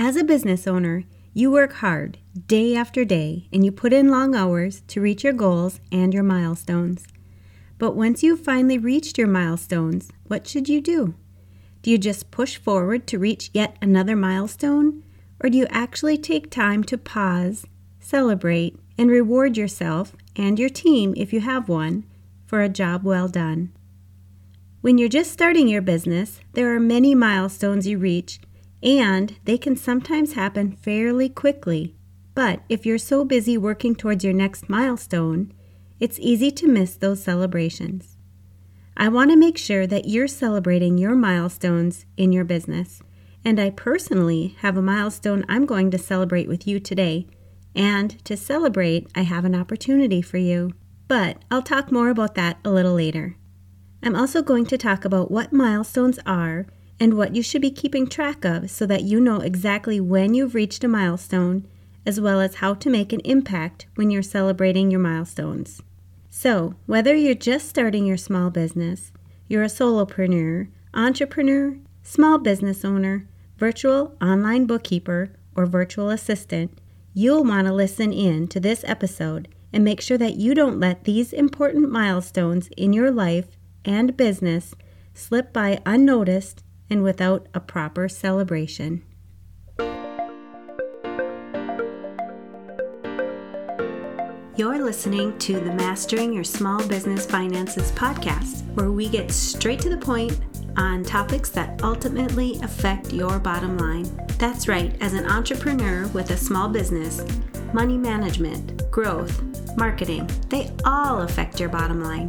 As a business owner, you work hard day after day and you put in long hours to reach your goals and your milestones. But once you've finally reached your milestones, what should you do? Do you just push forward to reach yet another milestone? Or do you actually take time to pause, celebrate, and reward yourself and your team, if you have one, for a job well done? When you're just starting your business, there are many milestones you reach, and they can sometimes happen fairly quickly. But if you're so busy working towards your next milestone, it's easy to miss those celebrations. I want to make sure that you're celebrating your milestones in your business. And I personally have a milestone I'm going to celebrate with you today. And to celebrate, I have an opportunity for you. But I'll talk more about that a little later. I'm also going to talk about what milestones are and what you should be keeping track of so that you know exactly when you've reached a milestone, as well as how to make an impact when you're celebrating your milestones. So, whether you're just starting your small business, you're a solopreneur, entrepreneur, small business owner, virtual online bookkeeper, or virtual assistant, you'll want to listen in to this episode and make sure that you don't let these important milestones in your life and business slip by unnoticed and without a proper celebration. You're listening to the Mastering Your Small Business Finances podcast, where we get straight to the point on topics that ultimately affect your bottom line. That's right, as an entrepreneur with a small business, money management, growth, marketing, they all affect your bottom line.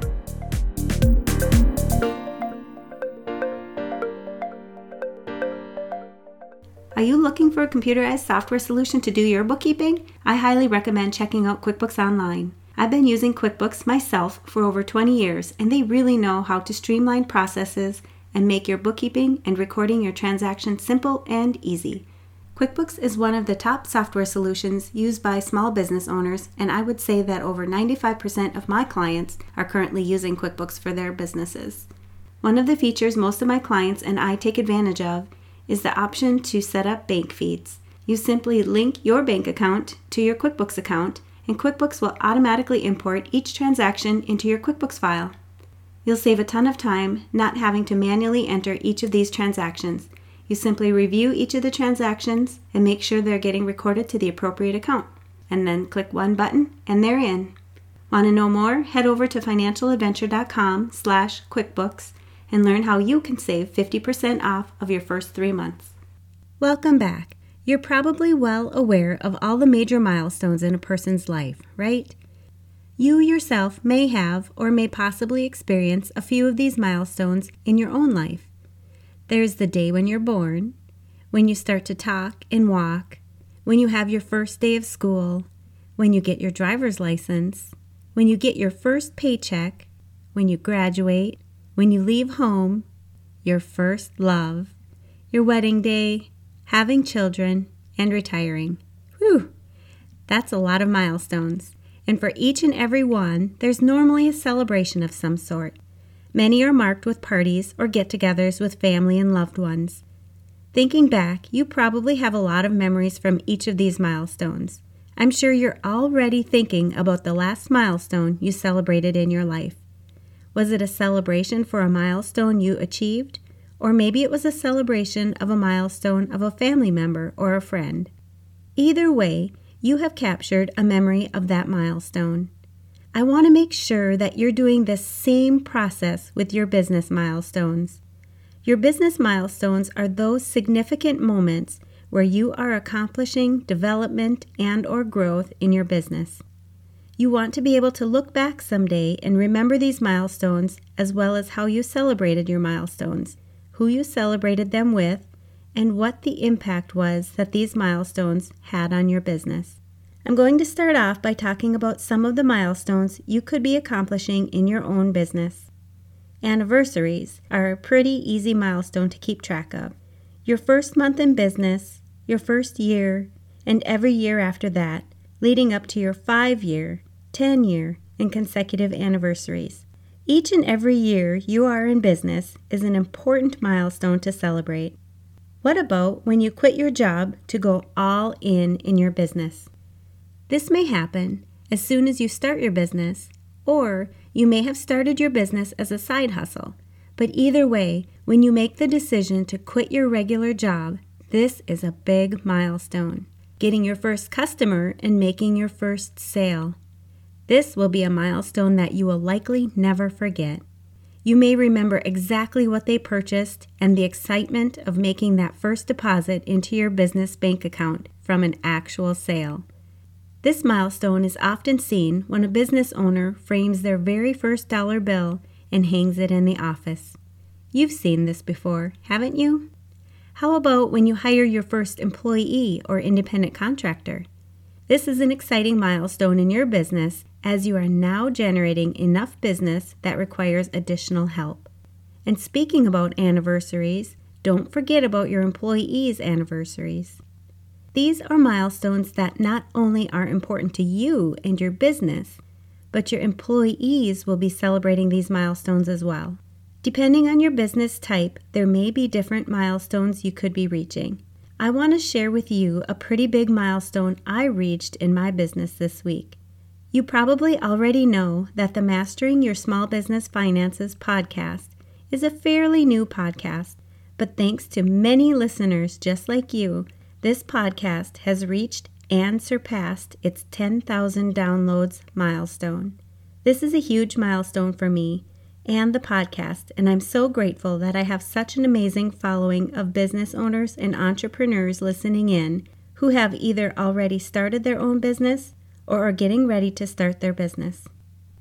Are you looking for a computerized software solution to do your bookkeeping? I highly recommend checking out QuickBooks Online. I've been using QuickBooks myself for over 20 years, and they really know how to streamline processes and make your bookkeeping and recording your transactions simple and easy. QuickBooks is one of the top software solutions used by small business owners, and I would say that over 95% of my clients are currently using QuickBooks for their businesses. One of the features most of my clients and I take advantage of is the option to set up bank feeds. You simply link your bank account to your QuickBooks account, and QuickBooks will automatically import each transaction into your QuickBooks file. You'll save a ton of time not having to manually enter each of these transactions. You simply review each of the transactions and make sure they're getting recorded to the appropriate account. And then click one button and they're in. Want to know more? Head over to financialadventure.com slash QuickBooks and learn how you can save 50% off of your first three months. Welcome back. You're probably well aware of all the major milestones in a person's life, right? You yourself may have or may possibly experience a few of these milestones in your own life. There's the day when you're born, when you start to talk and walk, when you have your first day of school, when you get your driver's license, when you get your first paycheck, when you graduate, when you leave home, your first love, your wedding day, having children, and retiring. Whew! That's a lot of milestones. And for each and every one, there's normally a celebration of some sort. Many are marked with parties or get togethers with family and loved ones. Thinking back, you probably have a lot of memories from each of these milestones. I'm sure you're already thinking about the last milestone you celebrated in your life. Was it a celebration for a milestone you achieved? Or maybe it was a celebration of a milestone of a family member or a friend. Either way, you have captured a memory of that milestone. I want to make sure that you're doing this same process with your business milestones. Your business milestones are those significant moments where you are accomplishing development and or growth in your business. You want to be able to look back someday and remember these milestones as well as how you celebrated your milestones, who you celebrated them with, and what the impact was that these milestones had on your business. I'm going to start off by talking about some of the milestones you could be accomplishing in your own business. Anniversaries are a pretty easy milestone to keep track of. Your first month in business, your first year, and every year after that, leading up to your five year, 10 year, and consecutive anniversaries. Each and every year you are in business is an important milestone to celebrate. What about when you quit your job to go all in in your business? This may happen as soon as you start your business, or you may have started your business as a side hustle. But either way, when you make the decision to quit your regular job, this is a big milestone. Getting your first customer and making your first sale. This will be a milestone that you will likely never forget. You may remember exactly what they purchased and the excitement of making that first deposit into your business bank account from an actual sale. This milestone is often seen when a business owner frames their very first dollar bill and hangs it in the office. You've seen this before, haven't you? How about when you hire your first employee or independent contractor? This is an exciting milestone in your business as you are now generating enough business that requires additional help. And speaking about anniversaries, don't forget about your employees' anniversaries. These are milestones that not only are important to you and your business, but your employees will be celebrating these milestones as well. Depending on your business type, there may be different milestones you could be reaching. I want to share with you a pretty big milestone I reached in my business this week. You probably already know that the Mastering Your Small Business Finances podcast is a fairly new podcast, but thanks to many listeners just like you, this podcast has reached and surpassed its 10,000 downloads milestone. This is a huge milestone for me and the podcast, and I'm so grateful that I have such an amazing following of business owners and entrepreneurs listening in who have either already started their own business or are getting ready to start their business.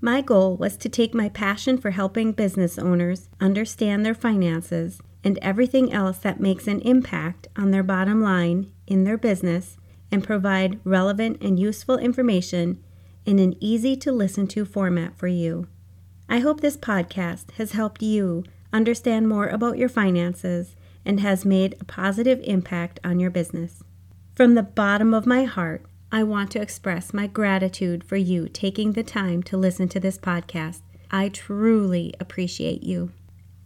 My goal was to take my passion for helping business owners understand their finances and everything else that makes an impact on their bottom line in their business and provide relevant and useful information in an easy to listen to format for you. I hope this podcast has helped you understand more about your finances and has made a positive impact on your business. From the bottom of my heart, I want to express my gratitude for you taking the time to listen to this podcast. I truly appreciate you.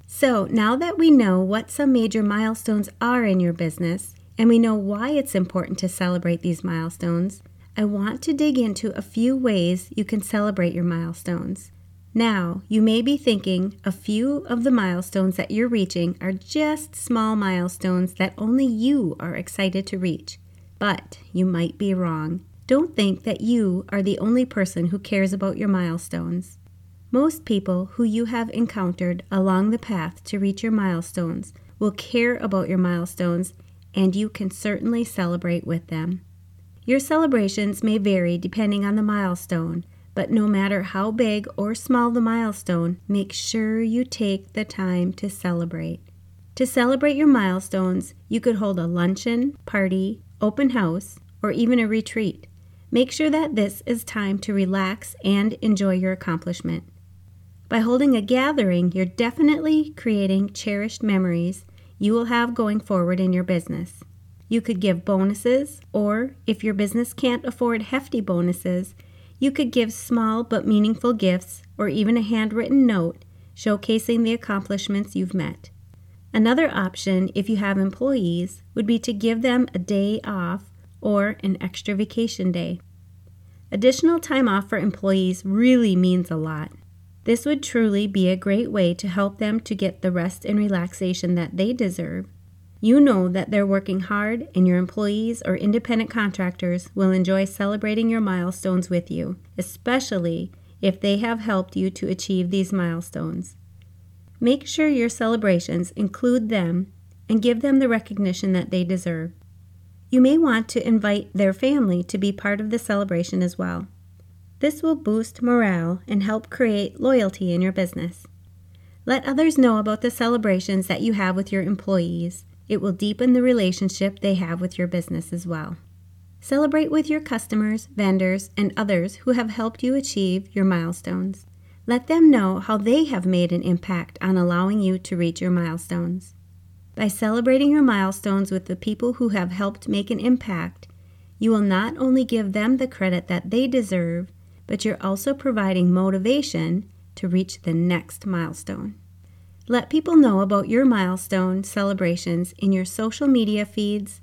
So, now that we know what some major milestones are in your business and we know why it's important to celebrate these milestones, I want to dig into a few ways you can celebrate your milestones. Now, you may be thinking a few of the milestones that you're reaching are just small milestones that only you are excited to reach. But you might be wrong. Don't think that you are the only person who cares about your milestones. Most people who you have encountered along the path to reach your milestones will care about your milestones, and you can certainly celebrate with them. Your celebrations may vary depending on the milestone, but no matter how big or small the milestone, make sure you take the time to celebrate. To celebrate your milestones, you could hold a luncheon, party, open house, or even a retreat. Make sure that this is time to relax and enjoy your accomplishment. By holding a gathering, you're definitely creating cherished memories you will have going forward in your business. You could give bonuses, or if your business can't afford hefty bonuses, you could give small but meaningful gifts or even a handwritten note showcasing the accomplishments you've met. Another option, if you have employees, would be to give them a day off or an extra vacation day. Additional time off for employees really means a lot. This would truly be a great way to help them to get the rest and relaxation that they deserve. You know that they're working hard, and your employees or independent contractors will enjoy celebrating your milestones with you, especially if they have helped you to achieve these milestones. Make sure your celebrations include them and give them the recognition that they deserve. You may want to invite their family to be part of the celebration as well. This will boost morale and help create loyalty in your business. Let others know about the celebrations that you have with your employees. It will deepen the relationship they have with your business as well. Celebrate with your customers, vendors, and others who have helped you achieve your milestones. Let them know how they have made an impact on allowing you to reach your milestones. By celebrating your milestones with the people who have helped make an impact, you will not only give them the credit that they deserve, but you're also providing motivation to reach the next milestone. Let people know about your milestone celebrations in your social media feeds.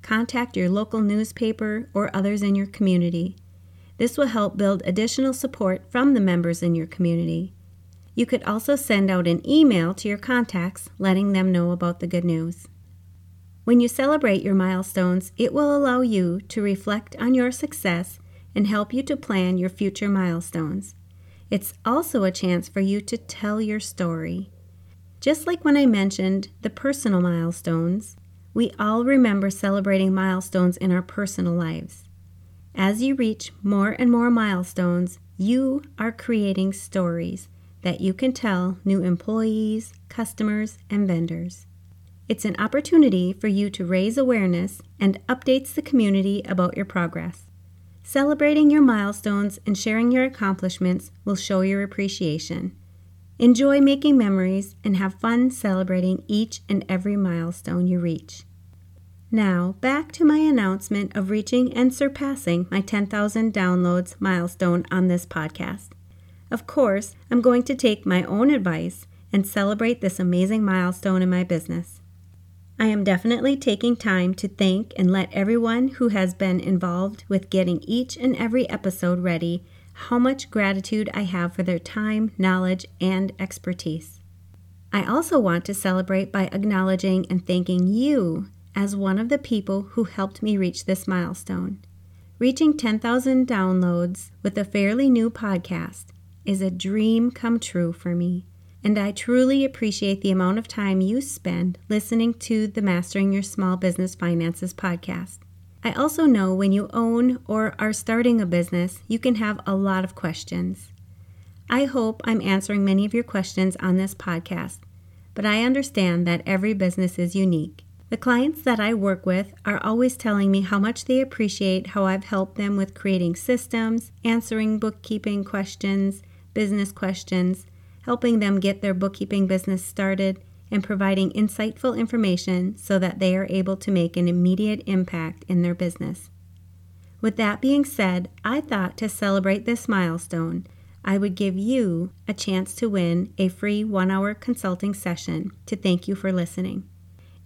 Contact your local newspaper or others in your community. This will help build additional support from the members in your community. You could also send out an email to your contacts letting them know about the good news. When you celebrate your milestones, it will allow you to reflect on your success and help you to plan your future milestones. It's also a chance for you to tell your story. Just like when I mentioned the personal milestones, we all remember celebrating milestones in our personal lives. As you reach more and more milestones, you are creating stories that you can tell new employees, customers, and vendors. It's an opportunity for you to raise awareness and updates the community about your progress. Celebrating your milestones and sharing your accomplishments will show your appreciation. Enjoy making memories and have fun celebrating each and every milestone you reach. Now, back to my announcement of reaching and surpassing my 10,000 downloads milestone on this podcast. Of course, I'm going to take my own advice and celebrate this amazing milestone in my business. I am definitely taking time to thank and let everyone who has been involved with getting each and every episode ready how much gratitude I have for their time, knowledge, and expertise. I also want to celebrate by acknowledging and thanking you as one of the people who helped me reach this milestone. Reaching 10,000 downloads with a fairly new podcast is a dream come true for me and I truly appreciate the amount of time you spend listening to the Mastering Your Small Business Finances podcast. I also know when you own or are starting a business, you can have a lot of questions. I hope I'm answering many of your questions on this podcast, but I understand that every business is unique. The clients that I work with are always telling me how much they appreciate how I've helped them with creating systems, answering bookkeeping questions, business questions, helping them get their bookkeeping business started, and providing insightful information so that they are able to make an immediate impact in their business. With that being said, I thought to celebrate this milestone, I would give you a chance to win a free one hour consulting session to thank you for listening.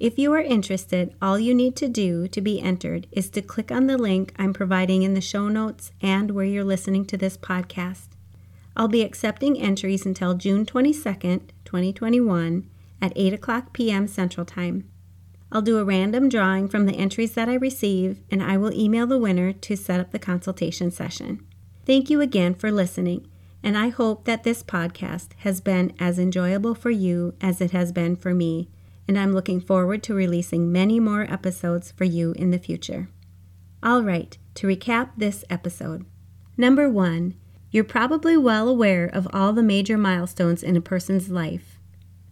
If you are interested, all you need to do to be entered is to click on the link I'm providing in the show notes and where you're listening to this podcast. I'll be accepting entries until June 22nd, 2021 at 8 o'clock p.m. Central Time. I'll do a random drawing from the entries that I receive and I will email the winner to set up the consultation session. Thank you again for listening, and I hope that this podcast has been as enjoyable for you as it has been for me, and I'm looking forward to releasing many more episodes for you in the future. All right, to recap this episode. Number one, you're probably well aware of all the major milestones in a person's life.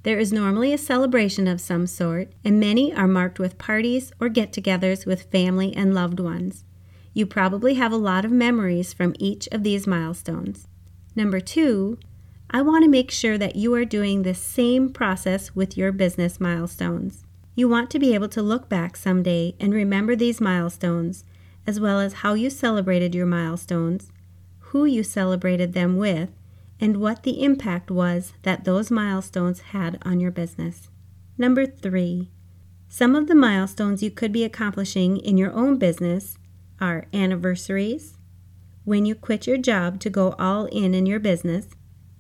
There is normally a celebration of some sort, and many are marked with parties or get togethers with family and loved ones. You probably have a lot of memories from each of these milestones. Number two, I want to make sure that you are doing the same process with your business milestones. You want to be able to look back someday and remember these milestones, as well as how you celebrated your milestones who you celebrated them with, and what the impact was that those milestones had on your business. Number three, some of the milestones you could be accomplishing in your own business are anniversaries, when you quit your job to go all in in your business,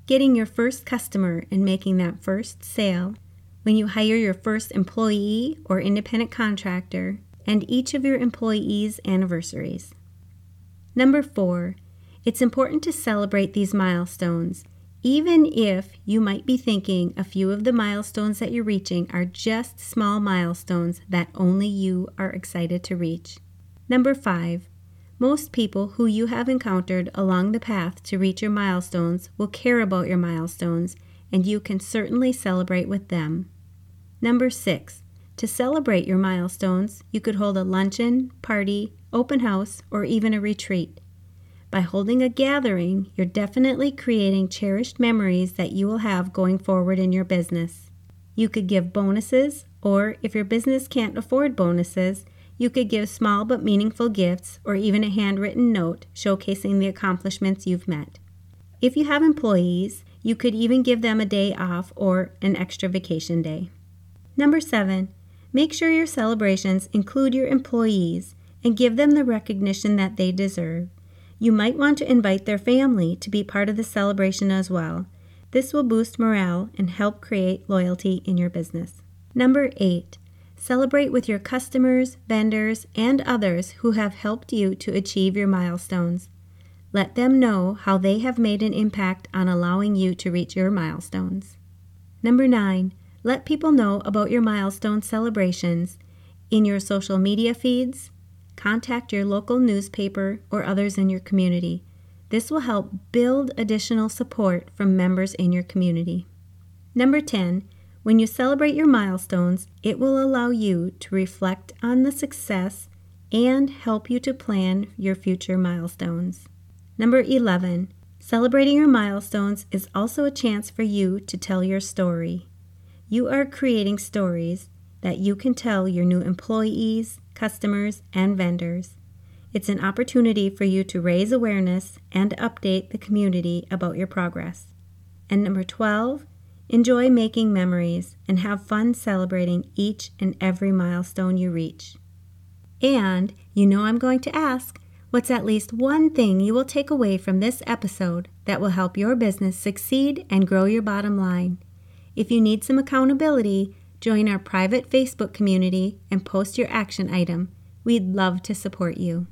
getting your first customer and making that first sale, when you hire your first employee or independent contractor, and each of your employees' anniversaries. Number four, it's important to celebrate these milestones, even if you might be thinking a few of the milestones that you're reaching are just small milestones that only you are excited to reach. Number five, most people who you have encountered along the path to reach your milestones will care about your milestones, and you can certainly celebrate with them. Number six, to celebrate your milestones, you could hold a luncheon, party, open house, or even a retreat. By holding a gathering, you're definitely creating cherished memories that you will have going forward in your business. You could give bonuses, or if your business can't afford bonuses, you could give small but meaningful gifts or even a handwritten note showcasing the accomplishments you've met. If you have employees, you could even give them a day off or an extra vacation day. Number seven, make sure your celebrations include your employees and give them the recognition that they deserve. You might want to invite their family to be part of the celebration as well. This will boost morale and help create loyalty in your business. Number eight, celebrate with your customers, vendors, and others who have helped you to achieve your milestones. Let them know how they have made an impact on allowing you to reach your milestones. Number nine, let people know about your milestone celebrations in your social media feeds, contact your local newspaper or others in your community. This will help build additional support from members in your community. Number 10, when you celebrate your milestones, it will allow you to reflect on the success and help you to plan your future milestones. Number 11, celebrating your milestones is also a chance for you to tell your story. You are creating stories that you can tell your new employees, customers, and vendors. It's an opportunity for you to raise awareness and update the community about your progress. And number 12, enjoy making memories and have fun celebrating each and every milestone you reach. And you know I'm going to ask what's at least one thing you will take away from this episode that will help your business succeed and grow your bottom line. If you need some accountability, Join our private Facebook community and post your action item. We'd love to support you.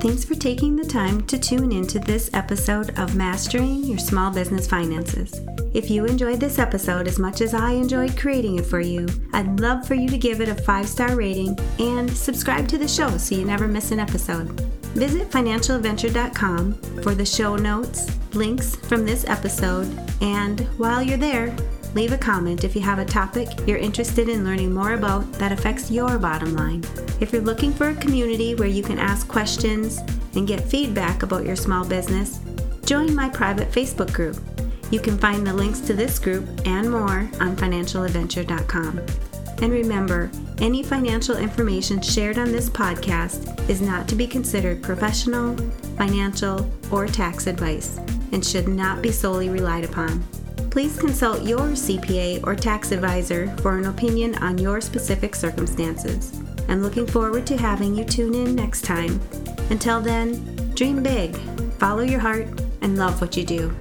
Thanks for taking the time to tune into this episode of Mastering Your Small Business Finances. If you enjoyed this episode as much as I enjoyed creating it for you, I'd love for you to give it a five star rating and subscribe to the show so you never miss an episode. Visit financialadventure.com for the show notes, links from this episode, and while you're there, leave a comment if you have a topic you're interested in learning more about that affects your bottom line. If you're looking for a community where you can ask questions and get feedback about your small business, join my private Facebook group. You can find the links to this group and more on financialadventure.com. And remember, any financial information shared on this podcast is not to be considered professional, financial, or tax advice and should not be solely relied upon. Please consult your CPA or tax advisor for an opinion on your specific circumstances. I'm looking forward to having you tune in next time. Until then, dream big, follow your heart, and love what you do.